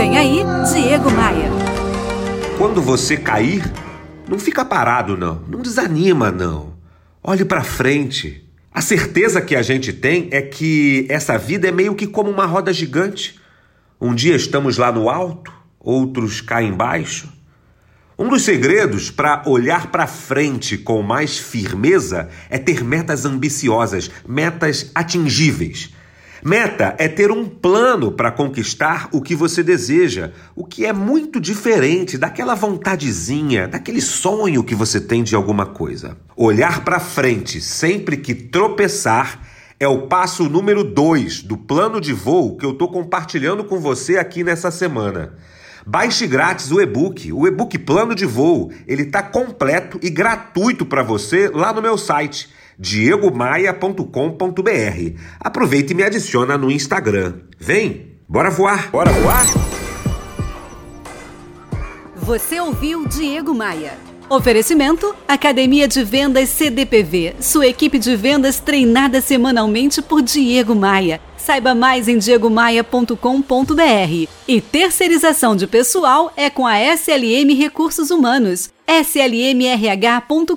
Vem aí, Diego Maia. Quando você cair, não fica parado não, não desanima não. Olhe para frente. A certeza que a gente tem é que essa vida é meio que como uma roda gigante. Um dia estamos lá no alto, outros cá embaixo. Um dos segredos para olhar para frente com mais firmeza é ter metas ambiciosas, metas atingíveis. Meta é ter um plano para conquistar o que você deseja, o que é muito diferente daquela vontadezinha, daquele sonho que você tem de alguma coisa. Olhar para frente sempre que tropeçar é o passo número 2 do plano de voo que eu estou compartilhando com você aqui nessa semana. Baixe grátis o e-book, o e-book Plano de Voo. Ele está completo e gratuito para você lá no meu site diegomaia.com.br. Aproveite e me adiciona no Instagram. Vem, bora voar, bora voar. Você ouviu Diego Maia. Oferecimento: Academia de Vendas CDPV, sua equipe de vendas treinada semanalmente por Diego Maia. Saiba mais em diegomaia.com.br. E terceirização de pessoal é com a SLM Recursos Humanos, slmrh.com.br.